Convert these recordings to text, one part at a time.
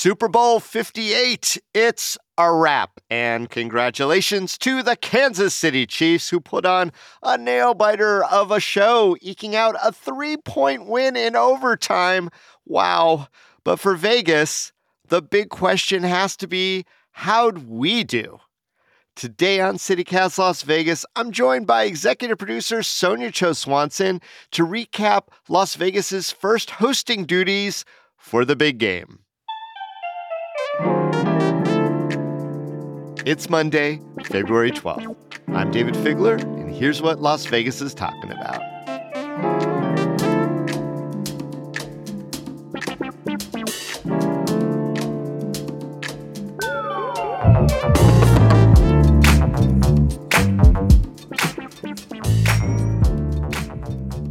Super Bowl 58. It's a wrap. And congratulations to the Kansas City Chiefs, who put on a nail biter of a show, eking out a three point win in overtime. Wow. But for Vegas, the big question has to be how'd we do? Today on CityCast Las Vegas, I'm joined by executive producer Sonja Cho Swanson to recap Las Vegas's first hosting duties for the big game. It's Monday, February 12th. I'm Dayvid Figler, and here's what Las Vegas is talking about.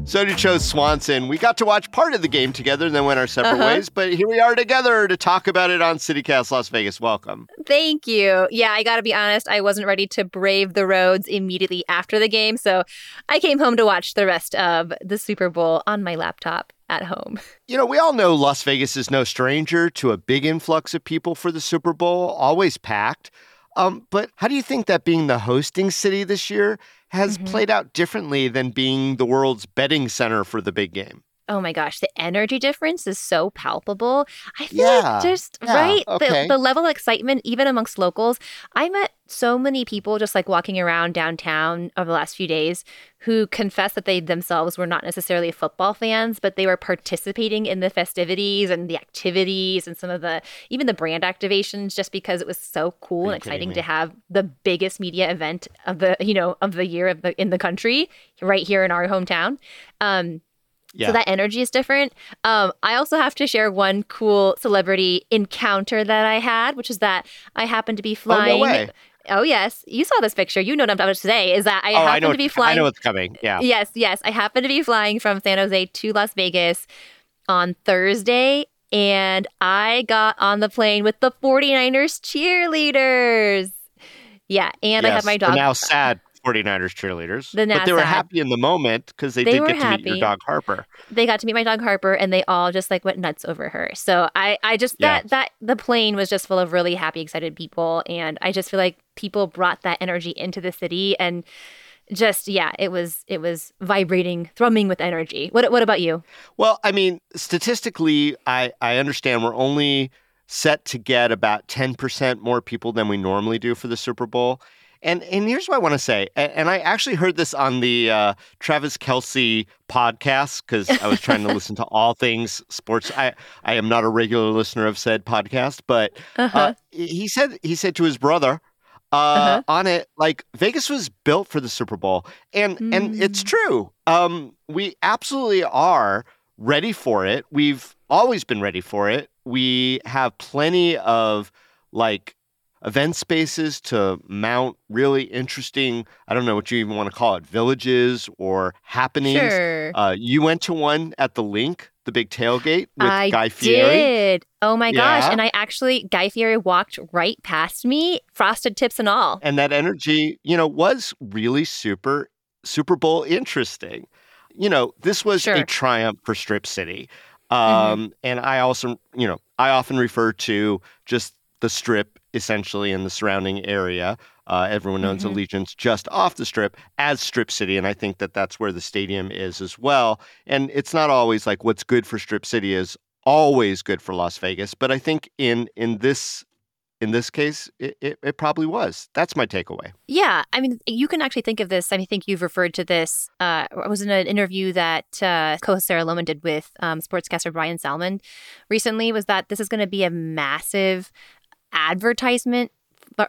Sonja Cho Swanson. We got to watch part of the game together and then went our separate Uh-huh. ways, but here we are together to talk about it on CityCast Las Vegas. Welcome. Thank you. Yeah, I got to be honest, I wasn't ready to brave the roads immediately after the game, so I came home to watch the rest of the Super Bowl on my laptop at home. You know, we all know Las Vegas is no stranger to a big influx of people for the Super Bowl, always packed. Um, but how do you think that being the hosting city this year has Mhm. played out differently than being the world's betting center for the big game? Oh my gosh, the energy difference is so palpable. I feel Yeah, like just yeah, right okay. the, the level of excitement, even amongst locals. I met so many people just like walking around downtown over the last few days who confessed that they themselves were not necessarily football fans, but they were participating in the festivities and the activities and some of the even the brand activations just because it was so cool and exciting me? to have the biggest media event of the you know of the year of the in the country right here in our hometown. Um, Yeah. so that energy is different. Um, I also have to share one cool celebrity encounter that I had, which is that I happened to be oh, flying. no way. Oh, yes, you saw this picture. You know what I'm talking about to say is that I oh, I happened know, to be flying. I know what's coming. Yeah. Yes, yes, I happened to be flying from San Jose to Las Vegas on Thursday. And I got on the plane with the 49ers cheerleaders. Yeah. And I Yes, had my dog. now sad 49ers cheerleaders. The now but they were happy in the moment because they, They did get to meet your dog Harper. they got to meet my dog Harper and they all just like went nuts over her. So I I just Yeah. that that the plane was just full of really happy excited people and I just feel like people brought that energy into the city and just yeah, it was it was vibrating, thrumming with energy. What what about you? Well, I mean, statistically, I, I understand we're only set to get about 10% more people than we normally do for the Super Bowl. And and here's what I want to say. And, and I actually heard this on the uh, Travis Kelce podcast because I was trying to listen to all things sports. I, I am not a regular listener of said podcast, but Uh-huh. uh, he said he said to his brother uh, Uh-huh. on it like Vegas was built for the Super Bowl, and and it's Mm. true. Um, we absolutely are ready for it. We've always been ready for it. We have plenty of like event spaces to mount really interesting. I don't know what you even want to call it, villages or happenings. Sure. Uh, you went to one at the LINQ, the big tailgate with I Guy Fieri. did. Oh my gosh. And I actually Guy Fieri walked right past me, frosted tips and all. and that energy, you know, was really super Super Bowl interesting. You know, this was a triumph for Strip City. Um, And I also, you know, I often refer to just the Strip essentially in the surrounding area. Uh, everyone knows Mhm. Allegiant's just off the Strip as Strip City, and I think that that's where the stadium is as well. And it's not always like what's good for Strip City is always good for Las Vegas, but I think in in this in this case, it, it, it probably was. That's my takeaway. Yeah, I mean, you can actually think of this. I think you've referred to this. Uh, I was in an interview that uh, co-host Sarah Lohman did with um, sportscaster Brian Salmon recently. Was that this is going to be a massive advertisement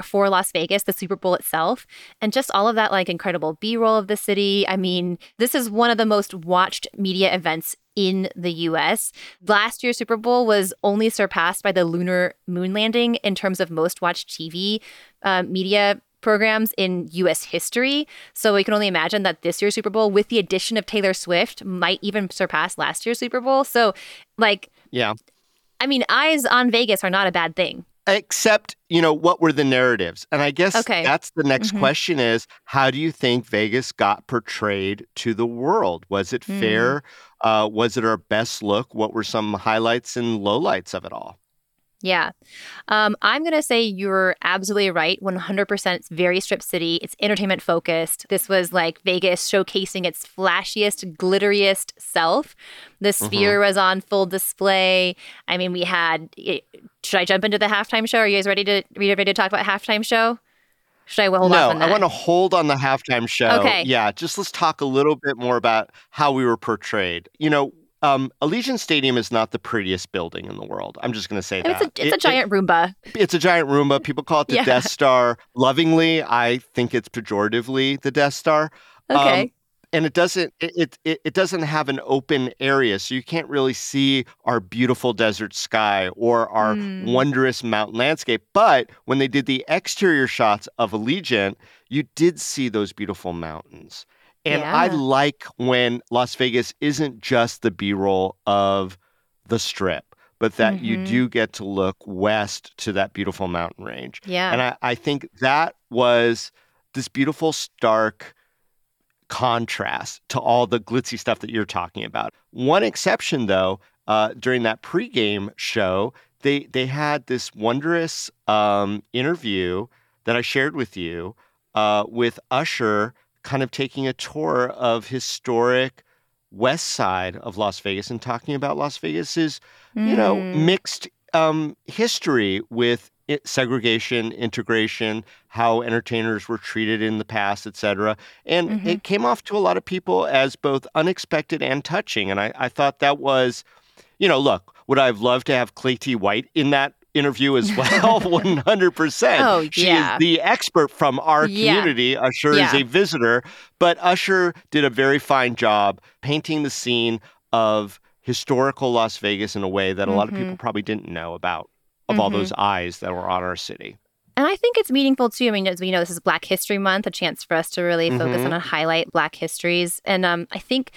for Las Vegas, the Super Bowl itself, and just all of that like incredible B roll of the city. I mean, this is one of the most watched media events in the US. Last year's Super Bowl was only surpassed by the lunar moon landing in terms of most watched TV uh, media programs in US history. So we can only imagine that this year's Super Bowl, with the addition of Taylor Swift, might even surpass last year's Super Bowl. So, like, yeah. I mean, eyes on Vegas are not a bad thing. Except, you know, what were the narratives? And I guess okay. that's the next mm-hmm. question is how do you think Vegas got portrayed to the world? Was it mm. fair? Uh, was it our best look? What were some highlights and lowlights of it all? Yeah. Um, I'm going to say you're absolutely right. 100% it's very strip city. It's entertainment focused. This was like Vegas showcasing its flashiest, glitteriest self. The mm-hmm. sphere mm-hmm. was on full display. I mean, we had. Should I jump into the halftime show? Are you guys ready to, ready to talk about halftime show? Should I hold no, off on that? I want to hold on the halftime show. Okay. Yeah, just let's talk a little bit more about how we were portrayed. You know, um, Allegiant Stadium is not the prettiest building in the world. I'm just going to say that. It's a, it's it, a giant it, Roomba. It's a giant Roomba. People call it the yeah. Death Star. Lovingly, I think it's pejoratively the Death Star. Okay. Um, and it doesn't it, it it doesn't have an open area so you can't really see our beautiful desert sky or our mm. wondrous mountain landscape but when they did the exterior shots of allegiant you did see those beautiful mountains and yeah. I like when Las Vegas isn't just the B roll of the strip, but that mm-hmm. you do get to look west to that beautiful mountain range. Yeah. And I, I think that was this beautiful, stark contrast to all the glitzy stuff that you're talking about. One exception, though, uh, during that pregame show, they they had this wondrous um, interview that I shared with you uh, with Usher kind of taking a tour of historic west side of Las Vegas and talking about Las Vegas's, mm. you know, hmm. mixed um, history with it, segregation, integration, how entertainers were treated in the past, et cetera. And mm-hmm. it came off to a lot of people as both unexpected and touching. And I, I thought that was, you know, look, would I have loved to have Claytee White in that interview as well 100% oh, she yeah. is the expert from our yeah. community usher yeah. is a visitor but usher did a very fine job painting the scene of historical las vegas in a way that a mm-hmm. lot of people mm-hmm. probably didn't know about of mm-hmm. all those eyes that were on our city and I think it's meaningful too. I mean, as we know, this is Black History Month, a chance for us to really focus mm-hmm. on and highlight Black histories. And um, I think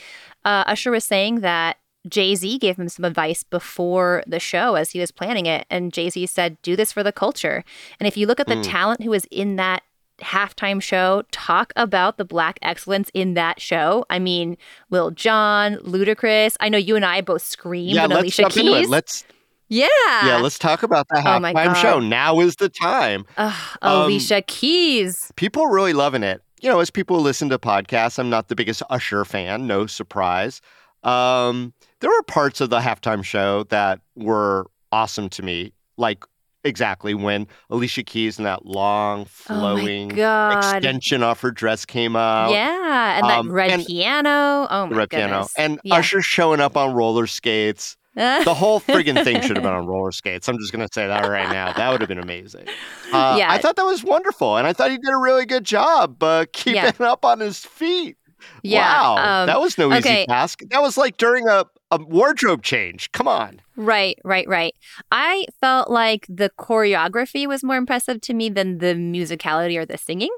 uh, Usher was saying that Jay Z gave him some advice before the show as he was planning it. And Jay Z said, do this for the culture. And if you look at the mm. talent who was in that halftime show, talk about the black excellence in that show. I mean, Lil Jon, Ludacris. I know you and I both screamed yeah, when Alicia Keys. Let's yeah. Yeah, let's talk about the oh halftime show. Now is the time. um, Alicia Keys. People really loving it. You know, as people listen to podcasts, I'm not the biggest Usher fan, no surprise. Um, there were parts of the halftime show that were awesome to me, like exactly when Alicia Keys and that long Oh flowing God. extension off her dress came out. Yeah. And that Um, red and- piano. Oh my God. The my red piano. And Yeah. Usher showing up on roller skates. The whole friggin' thing should have been on roller skates. I'm just going to say that right now. That would have been amazing. Uh, Yeah. I thought that was wonderful. And I thought he did a really good job uh, keeping Yeah. up on his feet. Yeah, Wow. um, that was no okay. easy task. That was like during a, a wardrobe change. Come on. Right, right, right. I felt like the choreography was more impressive to me than the musicality or the singing.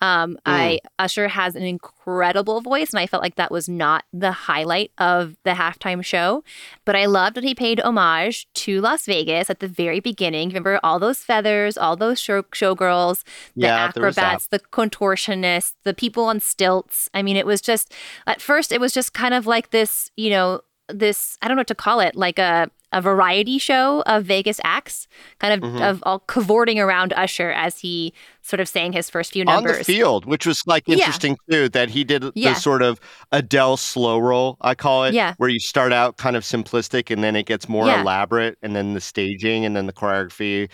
Um, I Usher has an incredible voice, and I felt like that was not the highlight of the halftime show. But I loved that he paid homage to Las Vegas at the very beginning. Remember all those feathers, all those show- showgirls, the Yeah, there was that. acrobats, the contortionists, the people on stilts. I mean, it was just at first it was just kind of like this, you know, this I don't know what to call it, like a a variety show of Vegas acts, kind of Mhm. of all cavorting around Usher as he sort of sang his first few numbers On the field, which was like Yeah. interesting too, that he did Yeah. the sort of Adele slow roll, I call it, Yeah. where you start out kind of simplistic and then it gets more Yeah. elaborate, and then the staging and then the choreography,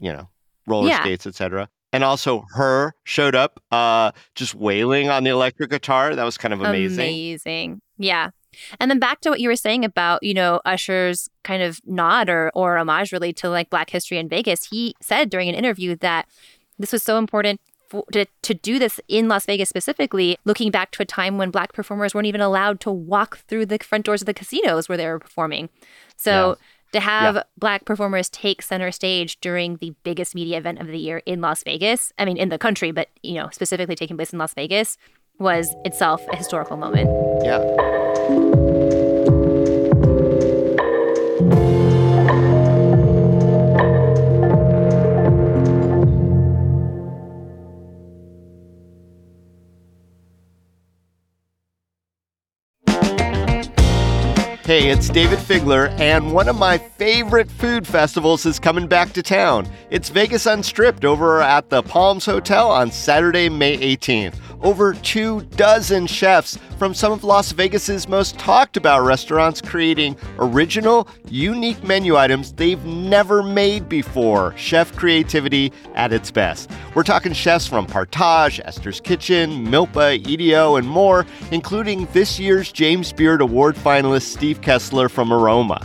you know, roller Yeah. skates, etc. And also, H.E.R. showed up uh, just wailing on the electric guitar. That was kind of amazing. Amazing. Yeah. And then back to what you were saying about, you know, Usher's kind of nod or or homage really to like Black history in Vegas. He said during an interview that this was so important for, to, to do this in Las Vegas specifically, looking back to a time when black performers weren't even allowed to walk through the front doors of the casinos where they were performing. So yeah. to have yeah. black performers take center stage during the biggest media event of the year in Las Vegas, I mean in the country, but you know, specifically taking place in Las Vegas, was itself a historical moment. Yeah. Hey, it's Dayvid Figler, and one of my favorite food festivals is coming back to town. It's Vegas Unstripped over at the Palms Hotel on Saturday, May 18th over two dozen chefs from some of Las Vegas's most talked about restaurants creating original, unique menu items they've never made before. Chef creativity at its best. We're talking chefs from Partage, Esther's Kitchen, Milpa, EDO, and more, including this year's James Beard Award finalist Steve Kessler from Aroma.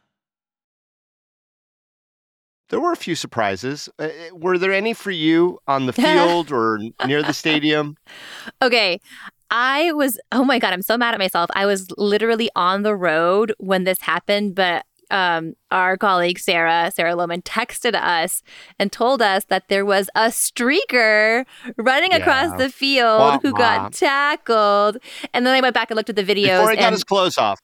There were a few surprises. Uh, uh, were there any for you on the field or near the stadium? Okay. I was, oh my God, I'm so mad at myself. I was literally on the road when this happened, but um, our colleague Sarah, Sarah Lohman, texted us and told us that there was a streaker running yeah. across the field wah, who wah. got tackled. And then I went back and looked at the videos. Before he got his clothes off.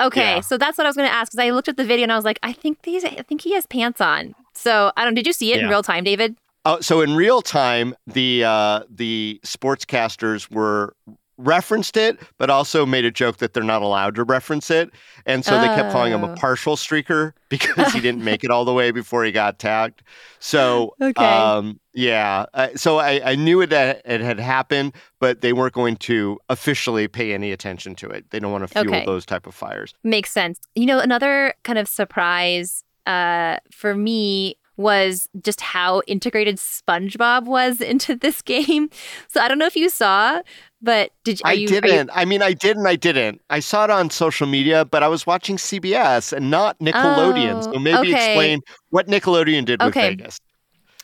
Okay, yeah. so that's what I was going to ask because I looked at the video and I was like, I think these, I think he has pants on. So I don't. Did you see it yeah. in real time, Dayvid? Oh, so in real time, the uh, the sportscasters were referenced it, but also made a joke that they're not allowed to reference it. And so oh. they kept calling him a oh. partial streaker because he didn't make it all the way before he got tagged. So, okay. um, yeah. Uh, so I, I knew it, it had happened, but they weren't going to officially pay any attention to it. They don't want to fuel okay. those type of fires. Makes sense. You know, another kind of surprise uh, for me was just how integrated SpongeBob was into this game. So I don't know if you saw, but did you, I you, didn't. You... I mean, I did and I didn't. I saw it on social media, but I was watching CBS and not Nickelodeon. Oh, so maybe okay. explain what Nickelodeon did okay. with Vegas.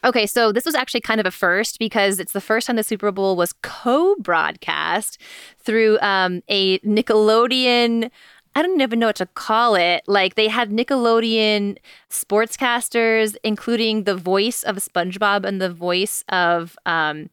Okay, so this was actually kind of a first because it's the first time the Super Bowl was co-broadcast through um, a Nickelodeon I don't even know what to call it. Like they had Nickelodeon sportscasters, including the voice of SpongeBob and the voice of um,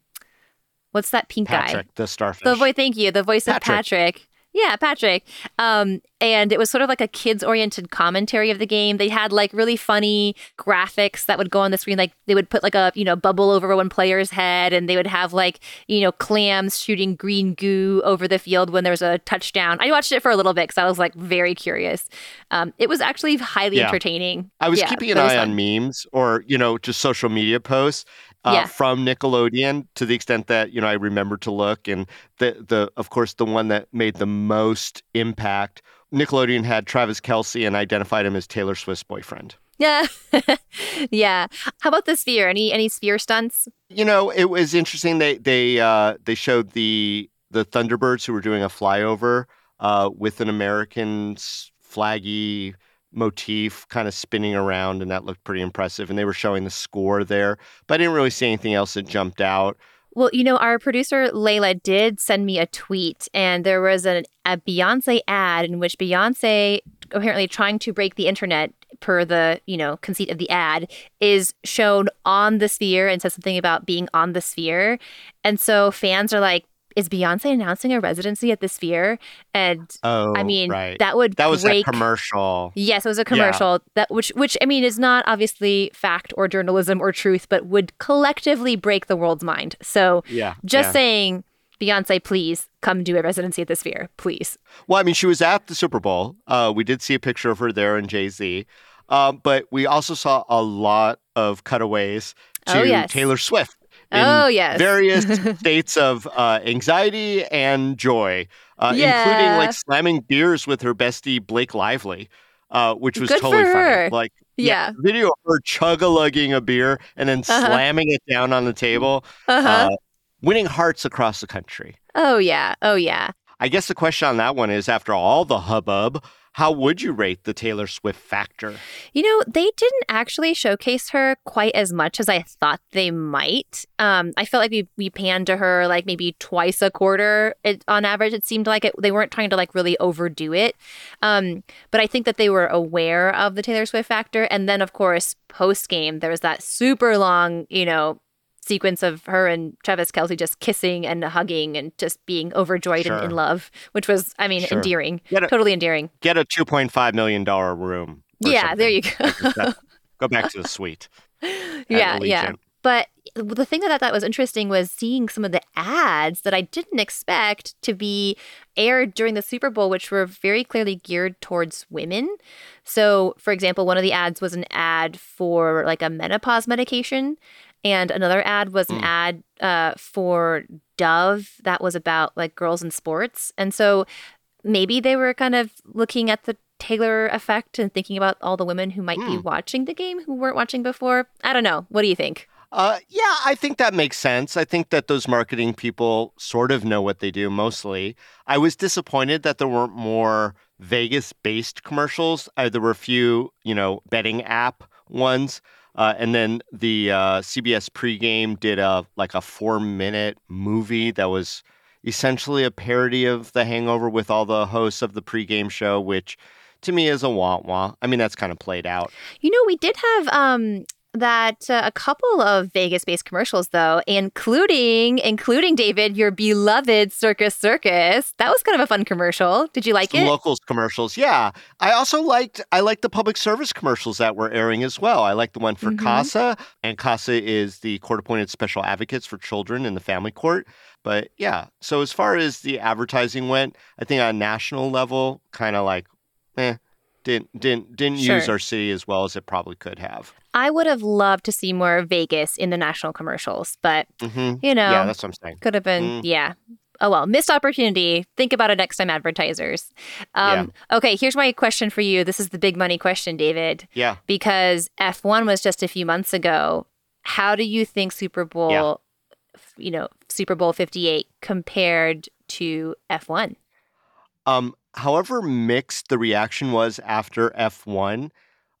what's that pink Patrick, guy? Patrick, the starfish. The voice. Thank you. The voice Patrick. of Patrick. Yeah, Patrick. Um, and it was sort of like a kids oriented commentary of the game. They had like really funny graphics that would go on the screen. Like they would put like a, you know, bubble over one player's head and they would have like, you know, clams shooting green goo over the field when there's a touchdown. I watched it for a little bit because I was like very curious. Um, it was actually highly yeah. entertaining. I was yeah, keeping an eye on memes or, you know, just social media posts uh, yeah. from Nickelodeon to the extent that you know I remember to look and the the of course the one that made the most impact Nickelodeon had Travis Kelce and identified him as Taylor Swift's boyfriend. Yeah, yeah. How about the sphere? Any any sphere stunts? You know, it was interesting. They they uh, they showed the the Thunderbirds who were doing a flyover uh, with an American flaggy motif kind of spinning around, and that looked pretty impressive. And they were showing the score there, but I didn't really see anything else that jumped out. Well, you know, our producer Layla did send me a tweet, and there was an, a Beyonce ad in which Beyonce apparently trying to break the internet per the you know conceit of the ad is shown on the sphere and says something about being on the sphere and so fans are like is Beyonce announcing a residency at the Sphere? And Oh, I mean, right. that would that was break. that commercial. Yes, it was a commercial that which which I mean is not obviously fact or journalism or truth, but would collectively break the world's mind. So Yeah. just yeah. saying, Beyonce, please come do a residency at the Sphere, please. Well, I mean, she was at the Super Bowl. Uh, we did see a picture of her there and Jay Z. Um, but we also saw a lot of cutaways to Oh, yes. Taylor Swift. Oh, yes. various states of uh, anxiety and joy, uh, including like slamming beers with her bestie Blake Lively, uh, which was Good totally funny. Like, Yeah. video of her chug a lugging a beer and then Uh-huh. slamming it down on the table, Uh-huh. uh, winning hearts across the country. oh yeah. Oh yeah. I guess the question on that one is after all the hubbub, how would you rate the Taylor Swift factor? You know, they didn't actually showcase her quite as much as I thought they might. Um, I felt like we, we panned to her like maybe twice a quarter it, on average. It seemed like it, they weren't trying to like really overdo it. Um, but I think that they were aware of the Taylor Swift factor. And then, of course, post game, there was that super long, you know, sequence of her and Travis Kelce just kissing and hugging and just being overjoyed and in love, which was, I mean, Sure. endearing, a, totally endearing. get a $2.5 million room. or Yeah, there you go. That- Go back to the suite. yeah, yeah. But the thing that I thought was interesting was seeing some of the ads that I didn't expect to be aired during the Super Bowl, which were very clearly geared towards women. So, for example, one of the ads was an ad for like a menopause medication, and another ad was an Mm. ad uh, for Dove that was about like girls in sports. And so maybe they were kind of looking at the Taylor effect and thinking about all the women who might be Mm. watching the game who weren't watching before. I don't know. What do you think? Uh, yeah, I think that makes sense. I think that those marketing people sort of know what they do mostly. I was disappointed that there weren't more Vegas based commercials. Uh, there were a few, you know, betting app ones. Uh, and then the uh, CBS pregame did a like a four minute movie that was essentially a parody of The Hangover with all the hosts of the pregame show, which to me is a wah wah. I mean, that's kind of played out. You know, we did have um that uh, a couple of Vegas-based commercials though, including including Dayvid, your beloved Circus Circus. That was kind of a fun commercial. Did you like Some it? locals commercials, yeah. I also liked I liked the public service commercials that were airing as well. I liked the one for Mhm. CASA, and CASA is the court-appointed special advocates for children in the family court. But yeah, so as far as the advertising went, I think on a national level, kind of like, eh, didn't didn't didn't use Sure. our city as well as it probably could have. I would have loved to see more Vegas in the national commercials, but hmm you know, Yeah, that's what I'm saying. could have been Mm. yeah. Oh well, missed opportunity. Think about it next time, advertisers. Um, Okay, here's my question for you. This is the big money question, Dayvid. Yeah. because F1 was just a few months ago. How do you think Super Bowl, f- you know, Super Bowl 58 compared to F1? Um, however mixed the reaction was after F1,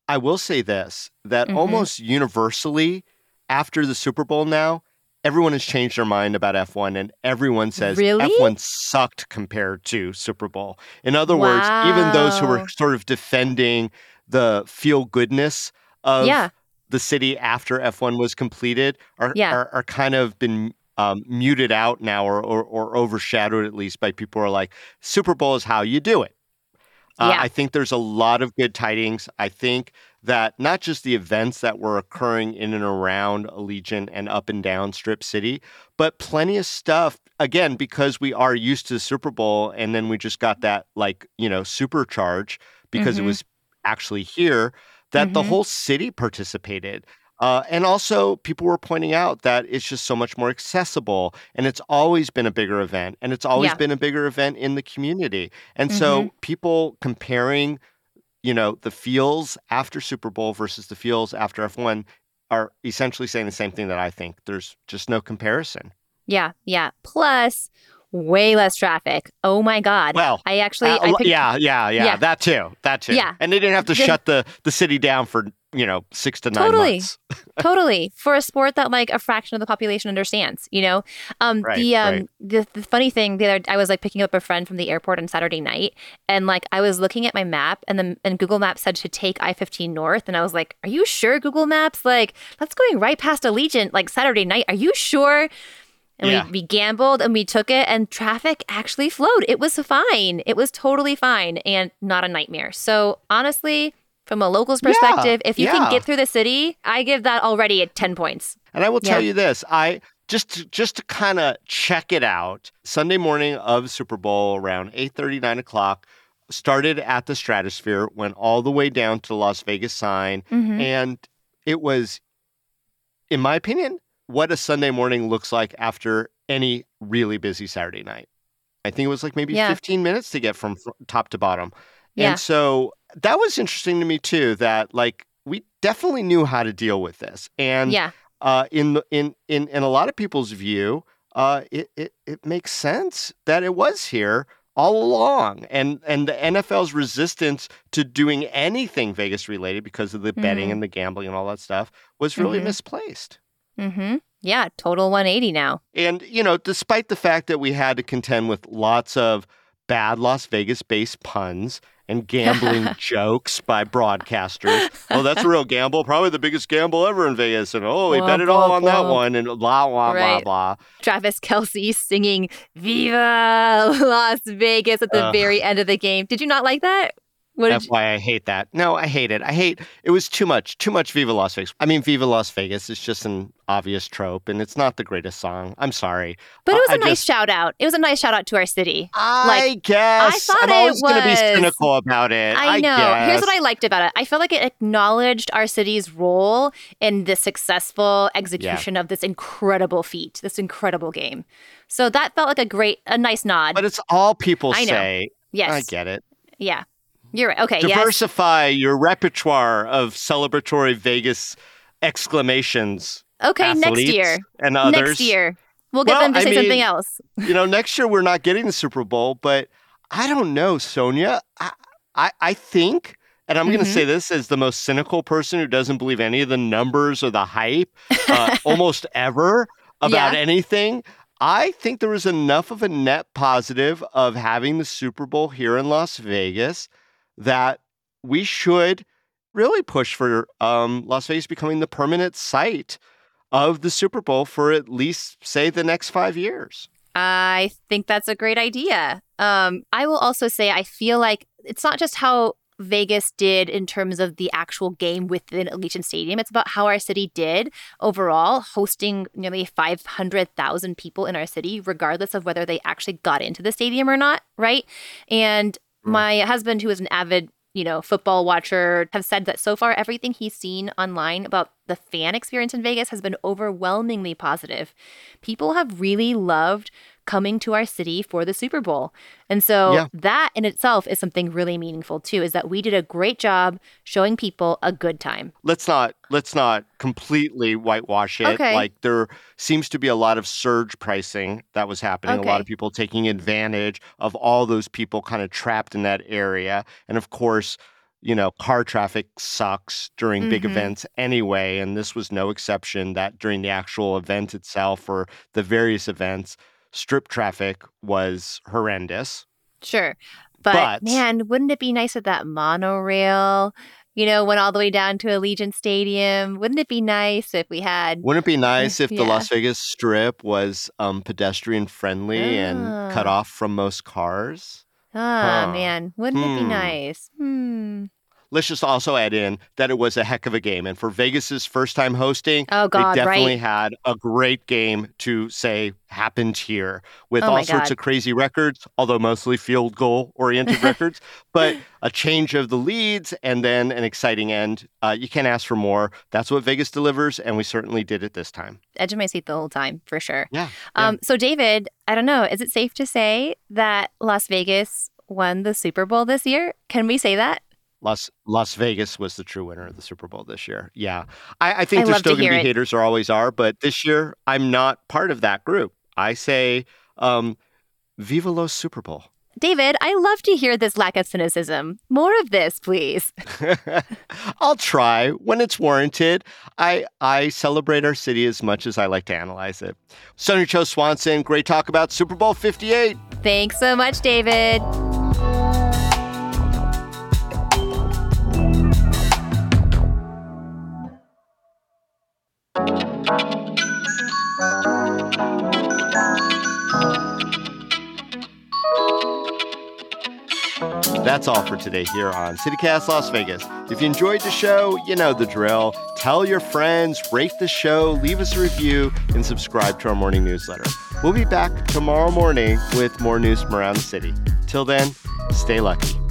I will say this that Mhm. almost universally after the Super Bowl now, everyone has changed their mind about F1 and everyone says Really? F1 sucked compared to Super Bowl. In other words, even those who were sort of defending the feel goodness of yeah, the city after F1 was completed are Yeah. are, are kind of been um, muted out now or, or or overshadowed at least by people who are like Super Bowl is how you do it. Uh, Yeah. I think there's a lot of good tidings. I think that not just the events that were occurring in and around Allegiant and up and down Strip City, but plenty of stuff. Again, because we are used to the Super Bowl, and then we just got that like you know supercharge because Mhm. it was actually here that the Mhm. whole city participated. Uh, and also, people were pointing out that it's just so much more accessible, and it's always been a bigger event, and it's always Yeah. been a bigger event in the community. And so, people comparing, you know, the feels after Super Bowl versus the feels after F1 are essentially saying the same thing that I think. There's just no comparison. yeah, yeah. Plus, way less traffic. Oh my God. Well, I actually, Uh, I picked, yeah, yeah, yeah, Yeah. that too, that too. Yeah. And they didn't have to The- shut the the city down for you know, six to nine Totally. months. totally for a sport that like a fraction of the population understands you know um Right, the um right. the, the funny thing the other i was like picking up a friend from the airport on saturday night and like i was looking at my map and then and google maps said to take i-15 north and i was like are you sure google maps like that's going right past allegiant like saturday night are you sure and Yeah. we, we gambled and we took it and traffic actually flowed it was fine it was totally fine and not a nightmare so honestly from a local's Yeah, perspective if you yeah. can get through the city i give that already at 10 points And I will tell Yeah. you this, I just to, just to kind of check it out. Sunday morning of Super Bowl around 8:30, 9 o'clock, started at the Stratosphere, went all the way down to the Las Vegas sign, Mhm. and it was, in my opinion, what a Sunday morning looks like after any really busy Saturday night. I think it was like maybe Yeah. 15 minutes to get from top to bottom. Yeah. And so that was interesting to me too, that like we definitely knew how to deal with this. And yeah uh, in in in in a lot of people's view, uh, it, it it makes sense that it was here all along, and and the NFL's resistance to doing anything Vegas related because of the betting Mhm. and the gambling and all that stuff was really Mhm. misplaced. mm-hmm yeah total 180 now And you know, despite the fact that we had to contend with lots of bad Las Vegas based puns and gambling jokes by broadcasters. Oh, that's a real gamble. Probably the biggest gamble ever in Vegas. And oh, we bet it all on that one and blah, blah, Right. blah, blah. travis kelce singing viva las vegas at the Ugh. very end of the game did you not like that what That's you, why I hate that. No, I hate it. I hate it was too much, too much Viva Las Vegas. I mean, Viva Las Vegas is just an obvious trope, and it's not the greatest song. I'm sorry. but it uh, was I a nice just- shout out it was a nice shout out to our city I guess thought I'm it always going to be cynical about it. I know. Here's what. I liked about it. I felt like it acknowledged our city's role in the successful execution of this incredible feat, this incredible game. So that felt like a great, a nice nod. But it's all people I know. say. yes. I get it. Yeah. You're right. Okay. Yes. Diversify your repertoire of celebratory Vegas exclamations. Okay. Next year. and others. Next year. We'll get Well, them to I say something else. You know, next year we're not getting the Super Bowl, but I don't know, Sonja. I I, I think, and I'm going Mhm. to say this as the most cynical person who doesn't believe any of the numbers or the hype, uh, almost ever about Yeah. anything. I think there was enough of a net positive of having the Super Bowl here in Las Vegas that we should really push for um, Las Vegas becoming the permanent site of the Super Bowl for at least, say, the next five years. I think that's a great idea. Um, I will also say I feel like it's not just how Vegas did in terms of the actual game within Allegiant Stadium. It's about how our city did overall, hosting nearly 500,000 people in our city, regardless of whether they actually got into the stadium or not, right? And. Mm. my husband, who is an avid you know, football watcher, have said that so far everything he's seen online about the fan experience in Vegas has been overwhelmingly positive. People have really loved coming to our city for the Super Bowl. And so Yeah. that in itself is something really meaningful too, is that we did a great job showing people a good time. let's not let's not completely whitewash it. Okay. Like there seems to be a lot of surge pricing that was happening. A lot of people taking advantage of all those people kind of trapped in that area. And of course, you know, car traffic sucks during big Mhm. events anyway. And this was no exception that during the actual event itself or the various events, strip traffic was horrendous. Sure. But, But- man, wouldn't it be nice if that monorail, you know, went all the way down to Allegiant Stadium? Wouldn't it be nice if we had Wouldn't it be nice if the. Las Vegas Strip was um, pedestrian friendly and cut Ah. off from most cars? Ah, Huh. man, wouldn't it be Hmm. nice? Hmm. Let's just also add in that it was a heck of a game. And for Vegas's first time hosting, Oh God, they definitely right? had a great game to say happened here with Oh all sorts God. of crazy records, although mostly field goal oriented records, but a change of the leads and then an exciting end. Uh, you can't ask for more. That's what Vegas delivers, and we certainly did it this time. Edge of my seat the whole time for sure. Yeah. yeah. Um, so Dayvid, I don't know. Is it safe to say that Las Vegas won the Super Bowl this year? Can we say that? Las Las Vegas was the true winner of the Super Bowl this year. Yeah, I, I think I there's still going to be it. haters, or always are, but this year I'm not part of that group. I say, um, "Viva los Super Bowl." Dayvid, I love to hear this lack of cynicism. More of this, please. I'll try when it's warranted. I I celebrate our city as much as I like to analyze it. Sonja Cho Swanson, great talk about Super Bowl 58. Thanks so much, David. That's all for today here on CityCast Las Vegas. If you enjoyed the show, you know the drill. Tell your friends, rate the show, leave us a review, and subscribe to our morning newsletter. We'll be back tomorrow morning with more news from around the city. Till then, stay lucky.